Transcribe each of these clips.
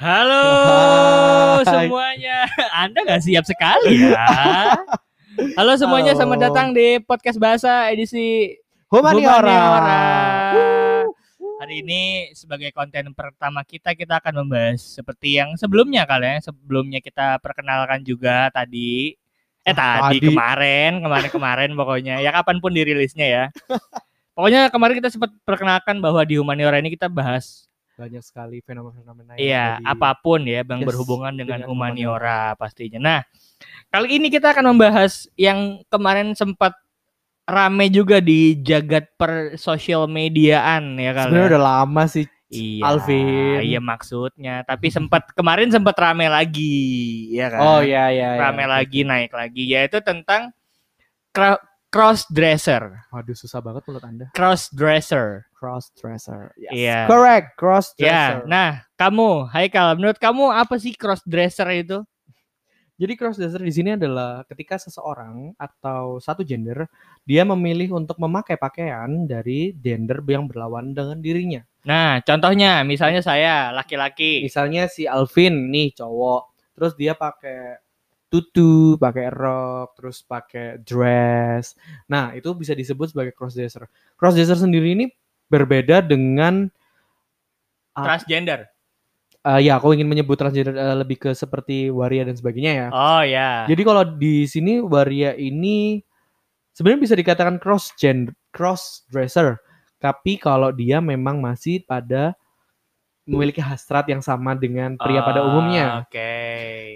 Halo Hai. semuanya. Anda nggak siap sekali ya. Halo semuanya, Halo. selamat datang di podcast bahasa edisi Humaniora. Humaniora. Hari ini sebagai konten pertama kita kita akan membahas seperti yang sebelumnya kali ya. Sebelumnya kita perkenalkan juga tadi eh Ah, tadi, tadi. kemarin, kemarin-kemarin pokoknya. Ya kapan pun dirilisnya ya. Pokoknya kemarin kita sempat perkenalkan bahwa di Humaniora ini kita bahas Banyak sekali fenomena-fenomena Iya, apa pun ya yang Yes, berhubungan dengan, dengan humaniora pastinya. Nah, kali ini kita akan membahas yang kemarin sempat rame juga di jagat per sosial mediaan ya kali. Sebenarnya ya. udah lama sih. Iya, Alvin. Iya maksudnya, tapi sempat kemarin sempat rame lagi, ya kan? Oh iya iya. iya. Rame lagi, naik lagi, yaitu tentang cross dresser, Waduh susah banget menurut Anda. cross dresser. Cross dresser. Yes. Iya. Correct, cross Ya, dresser. nah kamu, Haikal, menurut kamu apa sih cross dresser itu? Jadi cross dresser di sini adalah ketika seseorang atau satu gender dia memilih untuk memakai pakaian dari gender yang berlawan dengan dirinya. Nah, contohnya misalnya saya laki-laki. Misalnya si Alvin nih cowok, terus dia pakai tutu, pakai rok, terus pakai dress. Nah, itu bisa disebut sebagai cross dresser. Cross dresser sendiri ini berbeda dengan Ah. Transgender. eh, ya aku ingin menyebut transgender eh, lebih ke seperti waria dan sebagainya ya. Oh ya. Jadi kalau di sini waria ini sebenarnya bisa dikatakan cross gender, cross dresser. Tapi kalau dia memang masih pada memiliki hasrat yang sama dengan pria pada Oh, umumnya. Oke.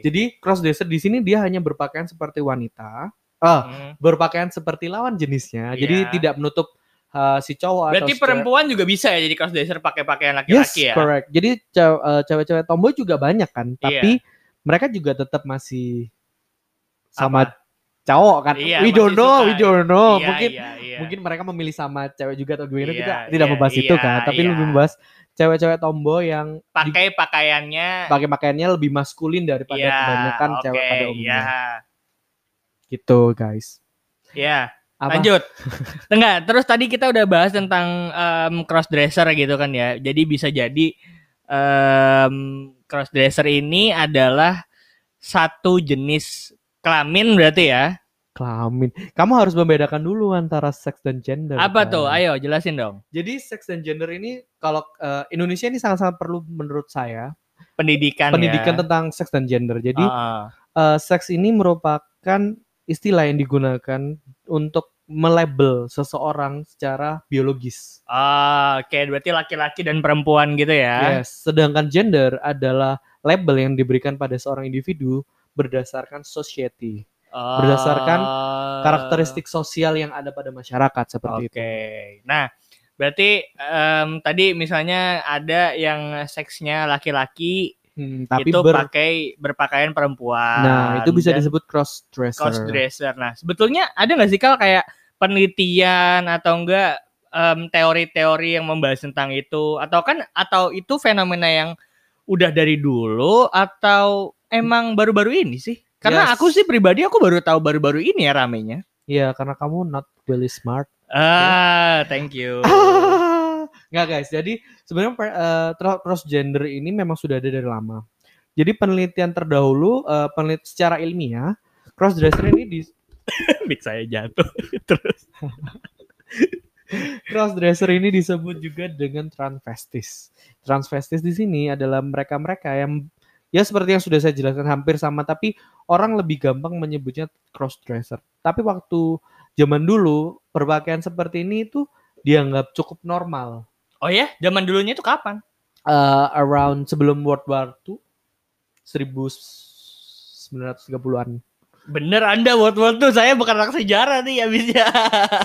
Jadi cross dresser di sini dia hanya berpakaian seperti wanita, ah, Hmm. berpakaian seperti lawan jenisnya. Jadi Iya. tidak menutup uh, si cowok Berarti atau si cewek. perempuan juga bisa ya jadi cross dresser pakai pakaian Yes, laki-laki ya? correct. Jadi uh, cewek-cewek tomboy juga banyak kan, Iya. tapi mereka juga tetap masih sama cowok kan. Iya, we don't know, suka. we don't know. Iya, mungkin iya, iya. mungkin mereka memilih sama cewek juga atau gimana Iya, kita tidak iya, membahas itu iya, kan, tapi iya. lebih membahas cewek-cewek tomboy yang pakai pakaiannya pakai pakaiannya lebih maskulin daripada Iya, kebanyakan oke, cewek pada umumnya. Iya. Gitu, guys. Iya. Apa? Lanjut. Enggak, terus tadi kita udah bahas tentang cross dresser gitu kan ya. Jadi bisa jadi cross dresser ini adalah satu jenis kelamin berarti ya. Kelamin. Kamu harus membedakan dulu antara seks dan gender. Apa kan? tuh? Ayo jelasin dong. Jadi seks dan gender ini kalau eh, Indonesia ini sangat-sangat perlu menurut saya Pendidikan pendidikan ya. tentang seks dan gender. Jadi Ah, eh, seks ini merupakan istilah yang digunakan untuk melabel seseorang secara biologis. ah, oke, berarti laki-laki dan perempuan gitu ya. Yes. Sedangkan gender adalah label yang diberikan pada seorang individu berdasarkan society, Berdasarkan karakteristik sosial yang ada pada masyarakat seperti Oke. itu. Nah, berarti em, tadi misalnya ada yang seksnya laki-laki Hmm, tapi itu ber- pakai berpakaian perempuan. Nah, itu bisa dan disebut cross dresser. cross dresser. Nah, sebetulnya ada nggak sih kal kayak penelitian atau enggak em, teori-teori yang membahas tentang itu atau kan atau itu fenomena yang udah dari dulu atau emang baru-baru ini sih? Karena Yes. aku sih pribadi aku baru tahu baru-baru ini ya ramenya. Iya, karena kamu not really smart. Ah, thank you. Nggak guys, jadi sebenarnya per- eh, tro- cross gender ini memang sudah ada dari lama. Jadi penelitian terdahulu, eh, penelit secara ilmiah, cross dresser ini di Mic saya jatuh. Terus. cross dresser ini disebut juga dengan transvestis. Transvestis di sini adalah mereka-mereka yang ya seperti yang sudah saya jelaskan hampir sama, tapi orang lebih gampang menyebutnya cross dresser. Tapi waktu zaman dulu berpakaian seperti ini itu dianggap cukup normal. Oh ya, zaman dulunya itu kapan? eh, around sebelum World War II 1930-an. Bener Anda World War tuh saya bukan anak sejarah nih abisnya.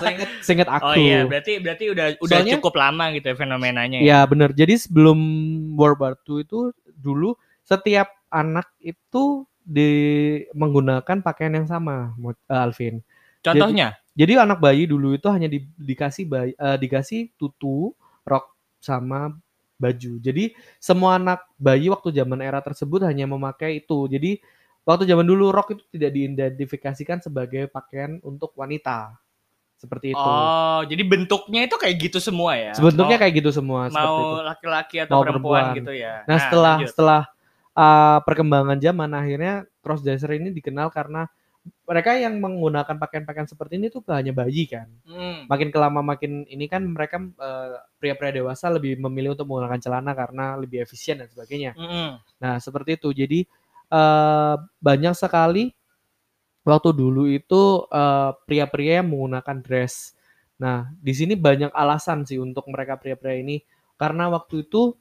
Seingat seingat aku. Oh iya, berarti berarti udah udah Soalnya- cukup lama gitu ya fenomenanya. Ya benar. Jadi sebelum World War II itu dulu setiap anak itu di menggunakan pakaian yang sama, eh, Alvin. Contohnya? Jadi anak bayi dulu itu hanya di- dikasih bayi, eh, dikasih tutu, rok sama baju. Jadi semua anak bayi waktu zaman era tersebut hanya memakai itu. Jadi waktu zaman dulu rok itu tidak diidentifikasikan sebagai pakaian untuk wanita. Seperti itu. Oh, jadi bentuknya itu kayak gitu semua ya? Sebenarnya Mau- kayak gitu semua mau laki-laki atau Mau perempuan, perempuan. gitu ya. Nah, setelah lanjut. setelah uh, perkembangan zaman akhirnya crossdresser ini dikenal karena mereka yang menggunakan pakaian-pakaian seperti ini tuh hanya bayi kan. Hmm. Makin kelama makin ini kan mereka uh, pria-pria dewasa lebih memilih untuk menggunakan celana karena lebih efisien dan sebagainya. Mm-mm. Nah, seperti itu. Jadi eh, banyak sekali waktu dulu itu eh, pria-pria yang menggunakan dress. Nah, di sini banyak alasan sih untuk mereka pria-pria ini karena waktu itu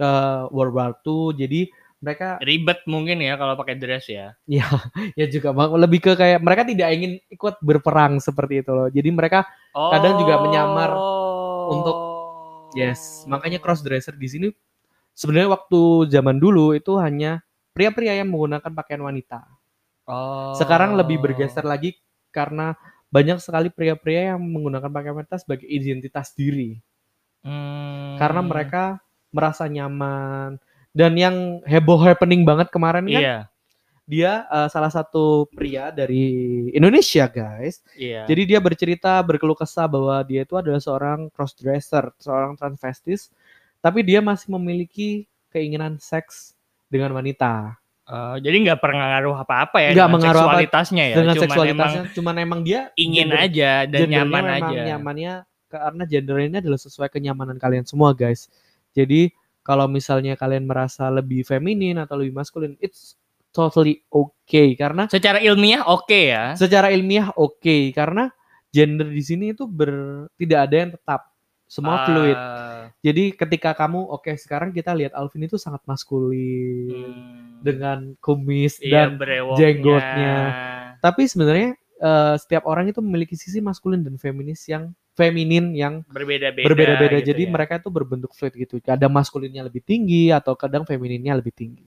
eh, World War II, jadi mereka Ribet mungkin ya kalau pakai dress ya. ya juga bang, lebih ke kayak mereka tidak ingin ikut berperang seperti itu loh. Jadi mereka Kadang juga menyamar untuk- yes, makanya cross dresser di sini sebenarnya waktu zaman dulu itu hanya pria-pria yang menggunakan pakaian wanita. Oh. Sekarang lebih bergeser lagi karena banyak sekali pria-pria yang menggunakan pakaian wanita sebagai identitas diri. Hmm. Karena mereka merasa nyaman. Dan yang heboh happening banget kemarin kan Iya, dia eh, salah satu pria dari Indonesia guys. iya. Jadi dia bercerita berkeluh kesah bahwa dia itu adalah seorang crossdresser, seorang transvestis, tapi dia masih memiliki keinginan seks dengan wanita. Oh, jadi nggak pernah ngaruh apa-apa ya Nggak dengan mengaruh apa- seksualitasnya ya. dengan Cuman seksualitasnya, emang cuman emang dia ingin gender- aja dan gendernya nyaman aja. nyamannya karena gender ini adalah sesuai kenyamanan kalian semua guys. Jadi kalau misalnya kalian merasa lebih feminin atau lebih maskulin, it's totally okay karena Secara ilmiah oke ya. secara ilmiah oke karena gender di sini itu ber tidak ada yang tetap semua fluid. Ah, Jadi ketika kamu oke sekarang kita lihat Alvin itu sangat maskulin hmm. dengan kumis Iya, dan brewoknya. jenggotnya. tapi sebenarnya eh, setiap orang itu memiliki sisi maskulin dan feminis yang feminin yang berbeda-beda. berbeda-beda. gitu Jadi ya. mereka itu berbentuk fluid gitu. Kadang maskulinnya lebih tinggi atau kadang femininnya lebih tinggi.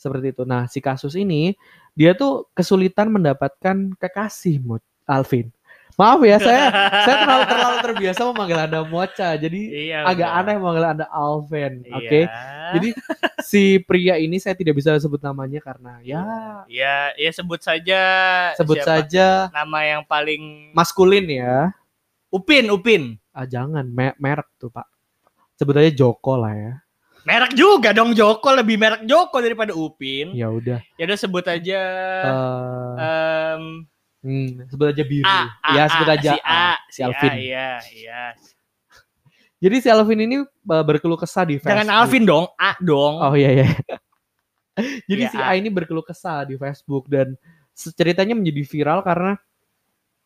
Seperti itu. Nah, si kasus ini dia tuh kesulitan mendapatkan kekasih Alvin. Maaf ya, saya saya terlalu terlalu terbiasa memanggil Anda Mocha. Jadi Iya, agak aneh memanggil Anda Alvin. Oke. Iya. Jadi si pria ini saya tidak bisa sebut namanya karena ya ya ya sebut saja sebut siapa? saja nama yang paling maskulin ya. Upin Upin. Ah jangan me- merek tuh, Pak. Sebut aja Joko lah ya. Merek juga dong Joko lebih merek Joko daripada Upin. Ya udah. Ya udah sebut aja Eh, em, hmm, sebut aja biru. A, A, ya sebut A, aja si A, si Alvin. A, iya, iya. Jadi si Alvin ini uh, berkeluh kesah di Facebook. Jangan Alvin dong, A dong. Oh iya iya. Jadi Ya, si A. A ini berkeluh kesah di Facebook dan ceritanya menjadi viral karena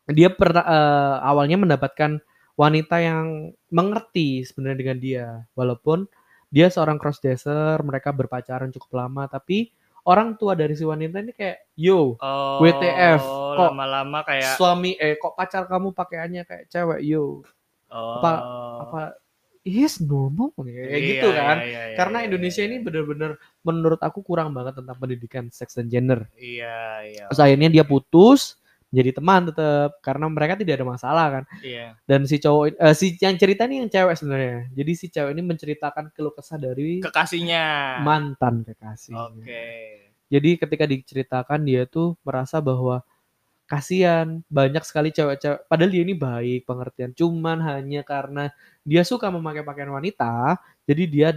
dia pernah eh, awalnya mendapatkan wanita yang mengerti sebenarnya dengan dia. Walaupun dia seorang crossdresser mereka berpacaran cukup lama tapi orang tua dari si wanita ini kayak yo Oh, WTF, kok lama-lama kayak suami eh kok pacar kamu pakaiannya kayak cewek? Yo. Oh, apa apa yes normal. Kayak iya, gitu kan. iya, iya, karena iya, Indonesia iya. ini bener-bener menurut aku kurang banget tentang pendidikan seks dan gender. iya iya. Terus akhirnya dia putus menjadi teman tetap karena mereka tidak ada masalah kan. iya Dan si cowok eh, si yang cerita ini yang cewek sebenarnya. Jadi si cewek ini menceritakan keluh kesah dari kekasihnya mantan kekasih. oke Jadi ketika diceritakan dia tuh merasa bahwa kasihan banyak sekali cewek-cewek padahal dia ini baik pengertian cuman hanya karena dia suka memakai pakaian wanita jadi dia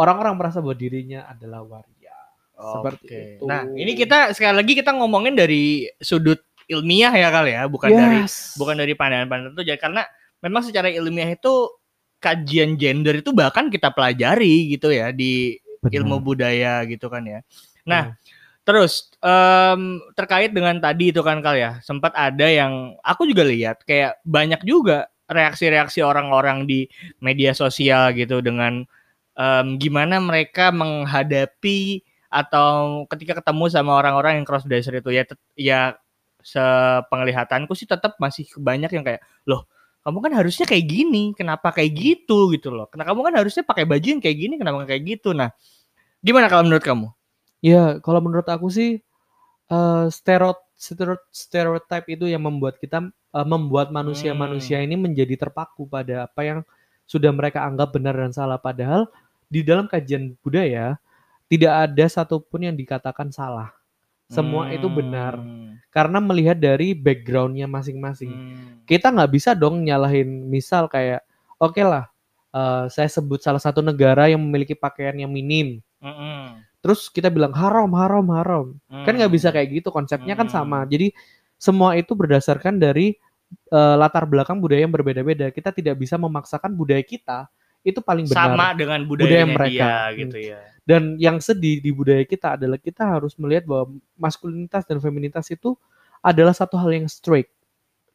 orang-orang merasa bahwa dirinya adalah waria Seperti Oke. itu. nah ini kita sekali lagi kita ngomongin dari sudut ilmiah ya kali ya bukan dari Yes. bukan dari pandangan-pandangan itu karena memang secara ilmiah itu kajian gender itu bahkan kita pelajari gitu ya di Benar. ilmu budaya gitu kan ya. Nah, terus em, terkait dengan tadi itu kan kal ya, sempat ada yang aku juga lihat kayak banyak juga reaksi-reaksi orang-orang di media sosial gitu dengan em, gimana mereka menghadapi atau ketika ketemu sama orang-orang yang cross dresser itu ya ya sepenglihatanku sih tetap masih banyak yang kayak loh kamu kan harusnya kayak gini kenapa kayak gitu? Gitu loh. Karena kamu kan harusnya pakai baju yang kayak gini kenapa kayak gitu? Nah gimana kalau menurut kamu? Ya, kalau menurut aku sih eh stereo, stereo- stereotype itu yang membuat kita eh, membuat manusia-manusia ini menjadi terpaku pada apa yang sudah mereka anggap benar dan salah. Padahal di dalam kajian budaya tidak ada satupun yang dikatakan salah. Semua itu benar. Hmm, karena melihat dari backgroundnya masing-masing. hmm. Kita nggak bisa dong nyalahin misal kayak oke lah eh, saya sebut salah satu negara yang memiliki pakaian yang minim Mm-mm. terus kita bilang haram haram haram kan nggak bisa kayak gitu konsepnya kan Hmm. sama jadi semua itu berdasarkan dari eh, latar belakang budaya yang berbeda-beda kita tidak bisa memaksakan budaya kita itu paling benar sama dengan Budaya mereka. dia Hmm. gitu ya. Dan yang sedih di budaya kita adalah kita harus melihat bahwa maskulinitas dan feminitas itu adalah satu hal yang straight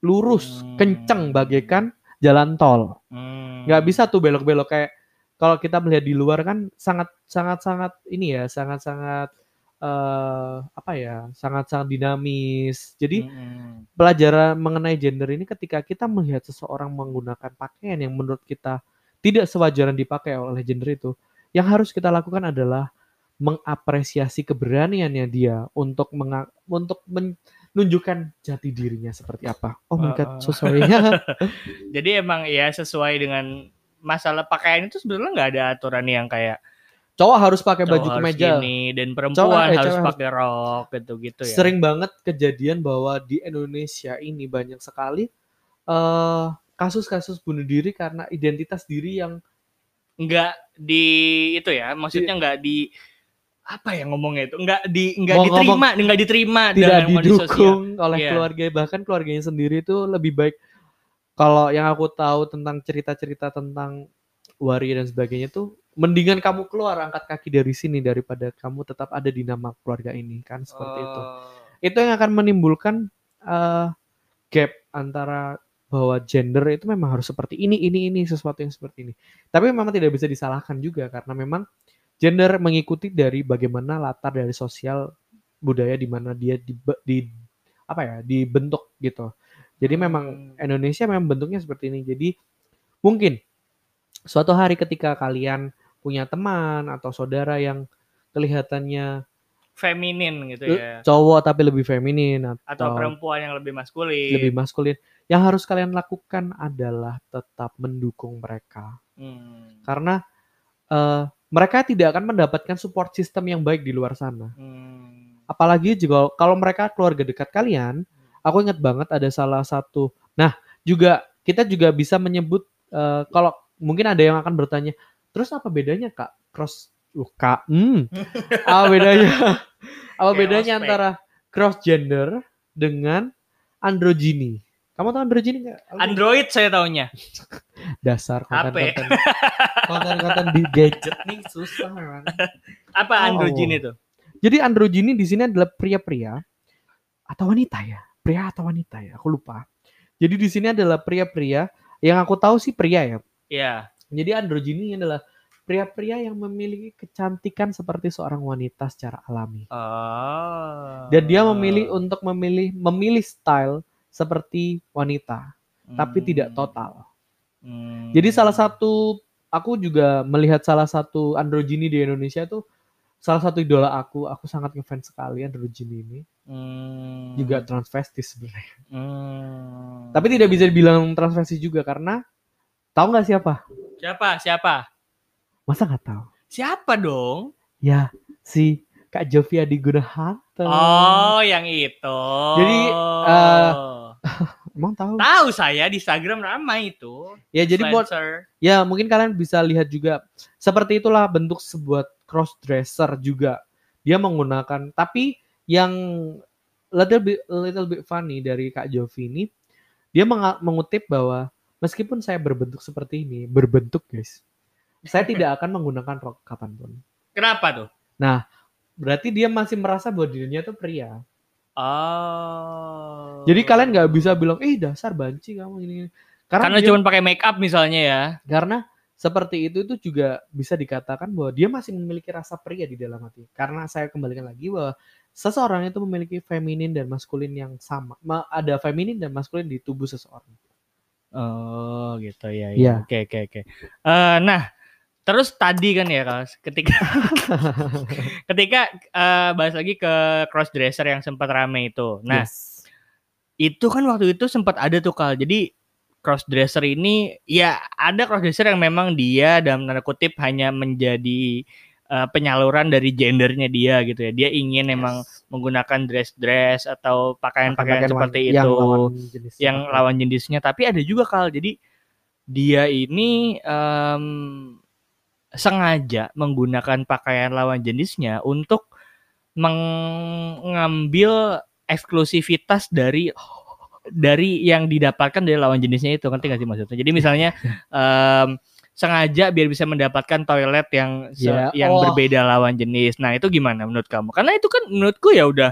lurus Hmm. kenceng bagaikan jalan tol Hmm. nggak bisa tuh belok-belok kayak kalau kita melihat di luar kan sangat sangat sangat ini ya sangat sangat eh apa ya sangat sangat dinamis jadi Hmm. pelajaran mengenai gender ini ketika kita melihat seseorang menggunakan pakaian yang menurut kita tidak sewajaran dipakai oleh gender itu yang harus kita lakukan adalah mengapresiasi keberaniannya dia untuk menga- untuk menunjukkan jati dirinya seperti apa. Oh my god Uh, so sorry. Jadi emang ya sesuai dengan masalah pakaian itu sebenarnya nggak ada aturan yang kayak cowok harus pakai cowok baju harus kemeja. gini dan Cowok- perempuan eh, harus pakai rok gitu-gitu ya. sering banget kejadian bahwa di Indonesia ini banyak sekali eh kasus-kasus bunuh diri karena identitas diri yang nggak di itu ya, maksudnya nggak di apa ya ngomongnya itu nggak di nggak diterima nggak diterima tidak dalam didukung oleh Iya. keluarga bahkan keluarganya sendiri itu lebih baik. Kalau yang aku tahu tentang cerita-cerita tentang waria dan sebagainya tuh mendingan kamu keluar angkat kaki dari sini daripada kamu tetap ada di nama keluarga ini kan? Seperti itu. Oh. itu yang akan menimbulkan eh, gap antara bahwa gender itu memang harus seperti ini ini ini sesuatu yang seperti ini tapi memang tidak bisa disalahkan juga karena memang gender mengikuti dari bagaimana latar dari sosial budaya di mana dia di, di apa ya dibentuk gitu jadi memang Hmm. Indonesia memang bentuknya seperti ini jadi mungkin suatu hari ketika kalian punya teman atau saudara yang kelihatannya feminin gitu Eh, ya cowok tapi lebih feminin atau, atau perempuan yang lebih maskulin. lebih maskulin. Yang harus kalian lakukan adalah tetap mendukung mereka Hmm. karena eh, mereka tidak akan mendapatkan support system yang baik di luar sana. Hmm. Apalagi juga kalau mereka keluarga dekat kalian, aku ingat banget ada salah satu. Nah, juga kita juga bisa menyebut eh, kalau mungkin ada yang akan bertanya, terus apa bedanya kak cross uh, kak? Hmm, apa bedanya? apa bedanya antara cross gender dengan androgyny? Kamu tahu androgyny nggak? Aku- Android saya taunya. Dasar konten-konten konten-konten di gadget nih susah man. Apa Oh. androgyny itu? Jadi androgyny di sini adalah pria-pria atau wanita ya? Pria atau wanita ya? Aku lupa. Jadi di sini adalah pria-pria yang aku tahu sih pria ya. Ya. Jadi androgyny adalah pria-pria yang memiliki kecantikan seperti seorang wanita secara alami. Oh. Dan dia memilih untuk memilih memilih style seperti wanita, tapi Hmm. tidak total. Hmm. Jadi salah satu aku juga melihat salah satu androgyny di Indonesia tuh salah satu idola aku, aku sangat ngefans sekali androgyny ini. Hmm. Juga transvestis sebenarnya. Hmm. Tapi tidak bisa dibilang transvestis juga karena tahu nggak siapa? siapa? Siapa? Masa nggak tahu? Siapa dong? Ya si Kak Jovia di Gunahanto. Oh, yang itu. Jadi, eh, Emang tahu? tahu saya di Instagram ramai itu. Ya jadi buat ya mungkin kalian bisa lihat juga seperti itulah bentuk sebuah cross dresser juga. Dia menggunakan tapi yang little bit little bit funny dari Kak Jovi ini dia mengutip bahwa meskipun saya berbentuk seperti ini, berbentuk guys. Saya tidak akan menggunakan rok kapan pun. Kenapa tuh? Berarti dia masih merasa bahwa dirinya itu pria. Oh. Jadi kalian nggak bisa bilang, "Eh, dasar banci kamu ini." Karena, karena dia- cuma pakai make up misalnya ya. karena seperti itu itu juga bisa dikatakan bahwa dia masih memiliki rasa pria di dalam hati. Karena saya kembalikan lagi bahwa seseorang itu memiliki feminin dan maskulin yang sama. Ma- Ada feminin dan maskulin di tubuh seseorang. Oh, gitu ya. Iya. Oke, oke, oke. Eh, nah, terus tadi kan ya, Kaos, ketika ketika eh, bahas lagi ke cross dresser yang sempat rame itu. Nah, Yes. itu kan waktu itu sempat ada tuh Kal. Jadi cross dresser ini ya ada cross dresser yang memang dia dalam tanda kutip hanya menjadi eh, penyaluran dari gendernya dia gitu ya. Dia ingin memang menggunakan dress-dress atau pakaian-pakaian Pakaian seperti yang itu lawan yang lawan jenisnya. Tapi ada juga Kal. Jadi dia ini em, sengaja menggunakan pakaian lawan jenisnya untuk mengambil eksklusivitas dari dari yang didapatkan dari lawan jenisnya itu ngerti gak sih maksudnya jadi misalnya em, sengaja biar bisa mendapatkan toilet yang Ya, yang oh. berbeda lawan jenis nah itu gimana menurut kamu karena itu kan menurutku ya udah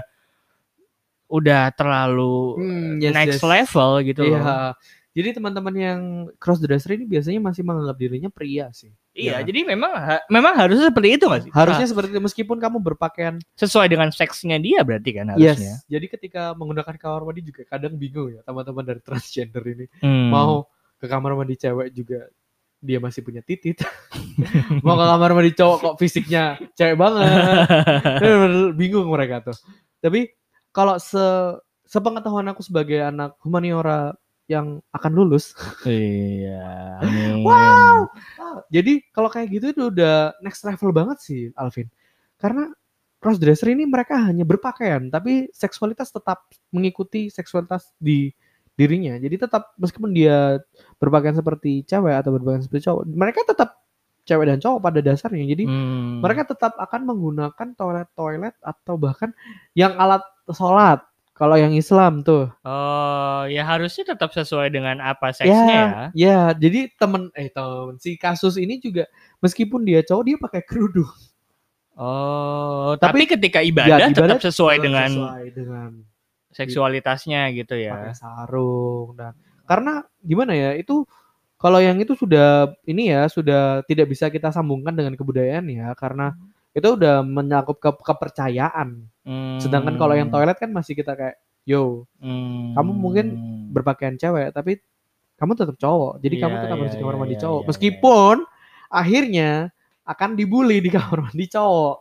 udah terlalu Hmm, yes, next yes. level gitu loh. Jadi teman-teman yang cross dresser ini biasanya masih menganggap dirinya pria sih. Iya, Ya. jadi memang ha- memang harusnya seperti itu nggak sih? Harusnya Nah, seperti itu meskipun kamu berpakaian sesuai dengan seksnya dia berarti kan harusnya. Yes. Jadi ketika menggunakan kamar mandi juga kadang bingung ya teman-teman dari transgender ini. Hmm. Mau ke kamar mandi cewek juga dia masih punya titit. Mau ke kamar mandi cowok kok fisiknya cewek banget. Bingung mereka tuh. Tapi kalau se sepengetahuan aku sebagai anak humaniora yang akan lulus, Iya. amin. Wow. jadi kalau kayak gitu itu udah next level banget sih Alvin. Karena crossdresser ini mereka hanya berpakaian tapi seksualitas tetap mengikuti seksualitas di dirinya. Jadi tetap meskipun dia berpakaian seperti cewek atau berpakaian seperti cowok, mereka tetap cewek dan cowok pada dasarnya. Jadi Hmm. mereka tetap akan menggunakan toilet-toilet atau bahkan yang alat sholat. Kalau yang Islam tuh, Oh, ya harusnya tetap sesuai dengan apa seksnya ya. ya, jadi temen eh temen si kasus ini juga meskipun dia cowok dia pakai kerudung. Oh, Tapi- tapi, ketika ibadah, Ya, ibadah tetap sesuai dengan sesuai dengan seksualitasnya gitu ya. pakai sarung dan karena gimana ya itu kalau yang itu sudah ini ya sudah tidak bisa kita sambungkan dengan kebudayaan ya karena itu udah menyangkut ke kepercayaan. Hmm. Sedangkan kalau yang toilet kan masih kita kayak yo Hmm. kamu mungkin berpakaian cewek tapi kamu tetap cowok. Jadi kamu Iya, tetap harus iya, di kamar iya, mandi iya, cowok. iya, Meskipun akhirnya akan dibully di kamar mandi cowok.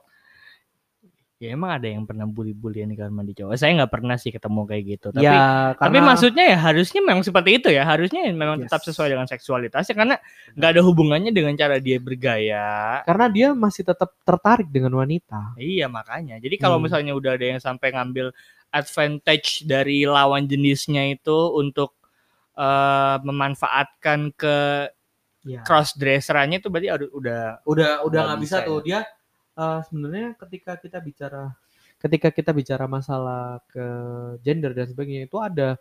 Ya emang ada yang pernah bully-bullyan di kamar mandi cowok. Saya nggak pernah sih ketemu kayak gitu. Tapi ya, Tapi karena- maksudnya ya harusnya memang seperti itu ya. Harusnya memang Yes. tetap sesuai dengan seksualitasnya karena nggak ada hubungannya dengan cara dia bergaya. karena dia masih tetap tertarik dengan wanita. Iya makanya. Jadi kalau Hmm. misalnya udah ada yang sampai ngambil advantage dari lawan jenisnya itu untuk eh, memanfaatkan ke Ya. cross dresserannya itu berarti udah udah udah Nggak bisa, bisa tuh dia eh, sebenarnya ketika kita bicara ketika kita bicara masalah ke gender dan sebagainya itu ada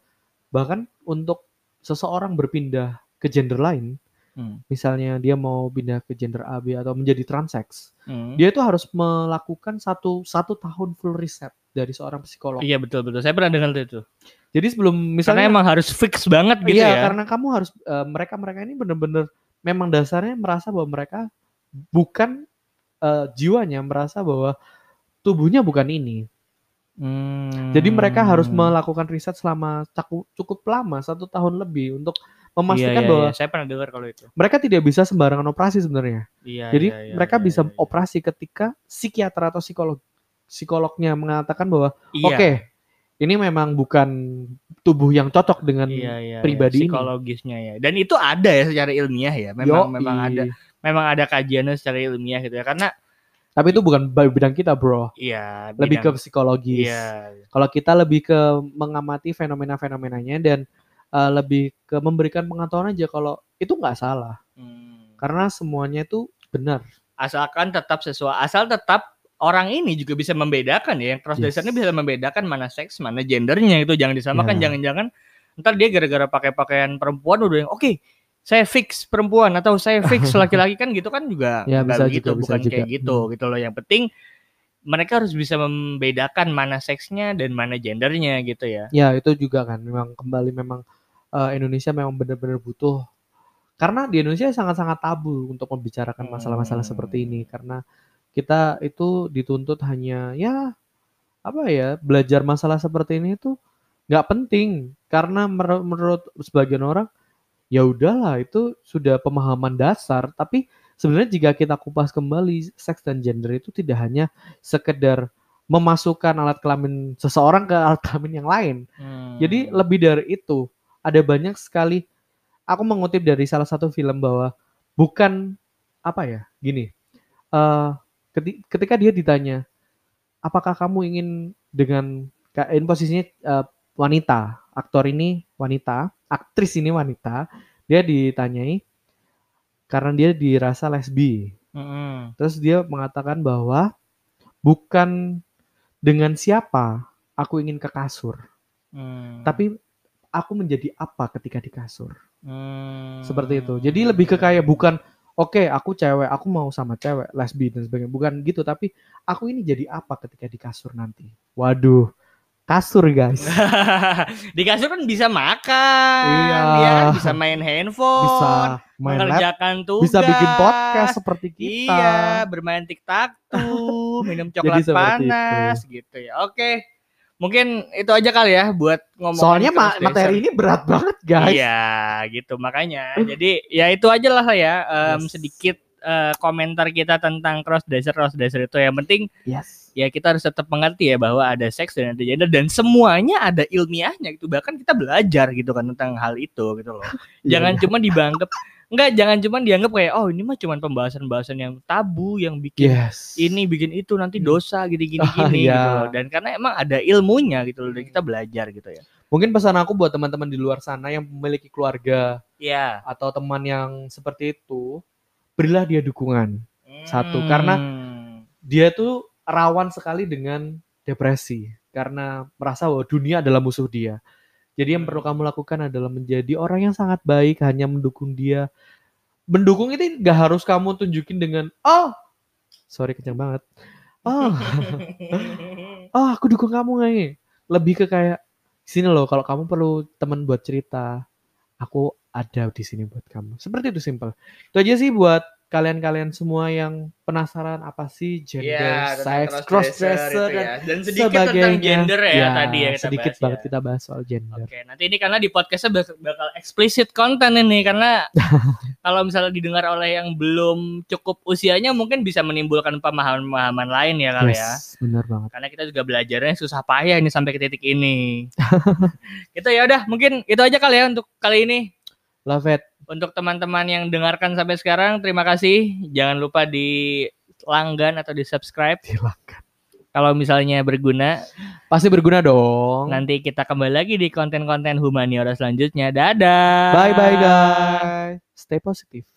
bahkan untuk seseorang berpindah ke gender lain hmm, misalnya dia mau pindah ke gender AB atau menjadi transex hmm. dia itu harus melakukan satu satu tahun full riset dari seorang psikolog Iya betul betul. Saya pernah dengar itu. jadi sebelum Karena misalnya emang harus fix banget gitu iya ya. karena kamu harus mereka mereka ini bener-bener memang dasarnya merasa bahwa mereka bukan eh, jiwanya merasa bahwa tubuhnya bukan ini Hmm. Jadi mereka harus melakukan riset selama caku- cukup lama satu tahun lebih untuk memastikan Iya, iya, bahwa iya. saya pernah dengar kalau itu. mereka tidak bisa sembarangan operasi sebenarnya. Iya. Jadi iya, iya, mereka iya, bisa iya. operasi ketika psikiater atau psikolog psikolognya mengatakan bahwa Iya. oke ini memang bukan tubuh yang cocok dengan iya, iya, pribadi iya, ini. psikologisnya ya. Dan itu ada ya secara ilmiah ya. Memang Yoi. memang ada memang ada kajiannya secara ilmiah gitu ya. Karena Tapi itu bukan bidang kita, bro. iya Lebih ke bidang- psikologis. iya. Kalau kita lebih ke mengamati fenomena-fenomenanya dan uh, lebih ke memberikan pengetahuan aja kalau itu nggak salah Hmm. karena semuanya itu benar. Asalkan tetap sesuai asal tetap orang ini juga bisa membedakan ya. Yang cross Yes. dressernya bisa membedakan mana seks, mana gendernya itu jangan disamakan Ya. jangan-jangan ntar dia gara-gara pakai pakaian perempuan udah yang oke saya fix perempuan atau saya fix laki-laki kan gitu kan juga Ya, bisa begitu juga, bisa bukan juga. kayak gitu Hmm. gitu loh yang penting mereka harus bisa membedakan mana seksnya dan mana gendernya gitu ya Ya itu juga kan memang kembali memang uh, Indonesia memang benar-benar butuh karena di Indonesia sangat-sangat tabu untuk membicarakan masalah-masalah Hmm. seperti ini karena kita itu dituntut hanya ya apa ya belajar masalah seperti ini itu nggak penting karena menurut sebagian orang ya udahlah itu sudah pemahaman dasar tapi sebenarnya jika kita kupas kembali seks dan gender itu tidak hanya sekedar memasukkan alat kelamin seseorang ke alat kelamin yang lain Hmm. jadi lebih dari itu, ada banyak sekali. Aku mengutip dari salah satu film bahwa bukan apa ya, gini. keti- ketika dia ditanya, apakah kamu ingin dengan ini posisinya eh, wanita, aktor ini wanita, aktris ini wanita, dia ditanyai karena dia dirasa lesbi. Mm-mm. Terus dia mengatakan bahwa bukan dengan siapa aku ingin ke kasur, Hmm. tapi aku menjadi apa ketika di kasur. Hmm. Seperti itu. Jadi lebih ke kayak bukan oke aku cewek, aku mau sama cewek, lesbi dan sebagainya. Bukan gitu, tapi aku ini jadi apa ketika di kasur nanti. Waduh, kasur guys. di kasur kan bisa makan, Iya. ya kan? bisa main handphone, Bisa main lab, mengerjakan tugas, bisa bikin podcast seperti kita. Iya, bermain tiktok tuh, minum coklat panas gitu ya. Oke, mungkin itu aja kali ya buat ngomong. Soalnya ma- materi ini berat banget guys. Iya, gitu makanya. Jadi ya itu aja lah ya, em, Yes. sedikit eh, komentar kita tentang cross dresser cross dresser itu. Yang penting Yes. ya kita harus tetap mengerti ya bahwa ada seks dan ada gender dan semuanya ada ilmiahnya gitu bahkan kita belajar gitu kan tentang hal itu gitu loh jangan cuma dianggap enggak jangan cuma dianggap kayak oh ini mah cuma pembahasan-pembahasan yang tabu yang bikin Yes. ini bikin itu nanti dosa gini-gini Ah, gini iya. gitu loh dan karena emang ada ilmunya gitu loh dan kita belajar gitu ya Mungkin pesan aku buat teman-teman di luar sana yang memiliki keluarga ya atau teman yang seperti itu, berilah dia dukungan. Satu, karena- Dia tuh rawan sekali dengan depresi karena merasa bahwa dunia adalah musuh dia. Jadi yang perlu kamu lakukan adalah menjadi orang yang sangat baik, hanya mendukung dia. Mendukung itu nggak harus kamu tunjukin dengan oh, sorry kencang banget. Oh, oh aku dukung kamu nih. Lebih ke kayak sini loh kalau kamu perlu teman buat cerita, aku ada di sini buat kamu. Seperti itu simple. Itu aja sih buat kalian-kalian semua yang penasaran apa sih gender, Iya, tentang sex, itu dan ya. dan sedikit tentang sebagainya. gender ya, tadi ya kita sedikit bahas banget ya. kita bahas soal gender. Oke, nanti ini karena di podcastnya bak- bakal explicit konten ini karena kalau misalnya didengar oleh yang belum cukup usianya mungkin bisa menimbulkan pemahaman-pemahaman lain ya kali ya. Yes, benar banget. Karena kita juga belajarnya susah payah ini sampai ke titik ini. gitu ya udah, mungkin itu aja kali ya untuk kali ini. Love it. Untuk teman-teman yang dengarkan sampai sekarang, terima kasih. Jangan lupa di langgan atau di subscribe Silakan. kalau misalnya berguna. Pasti berguna dong. Nanti kita kembali lagi di konten-konten humaniora selanjutnya. Dadah. Bye bye guys. Stay positive.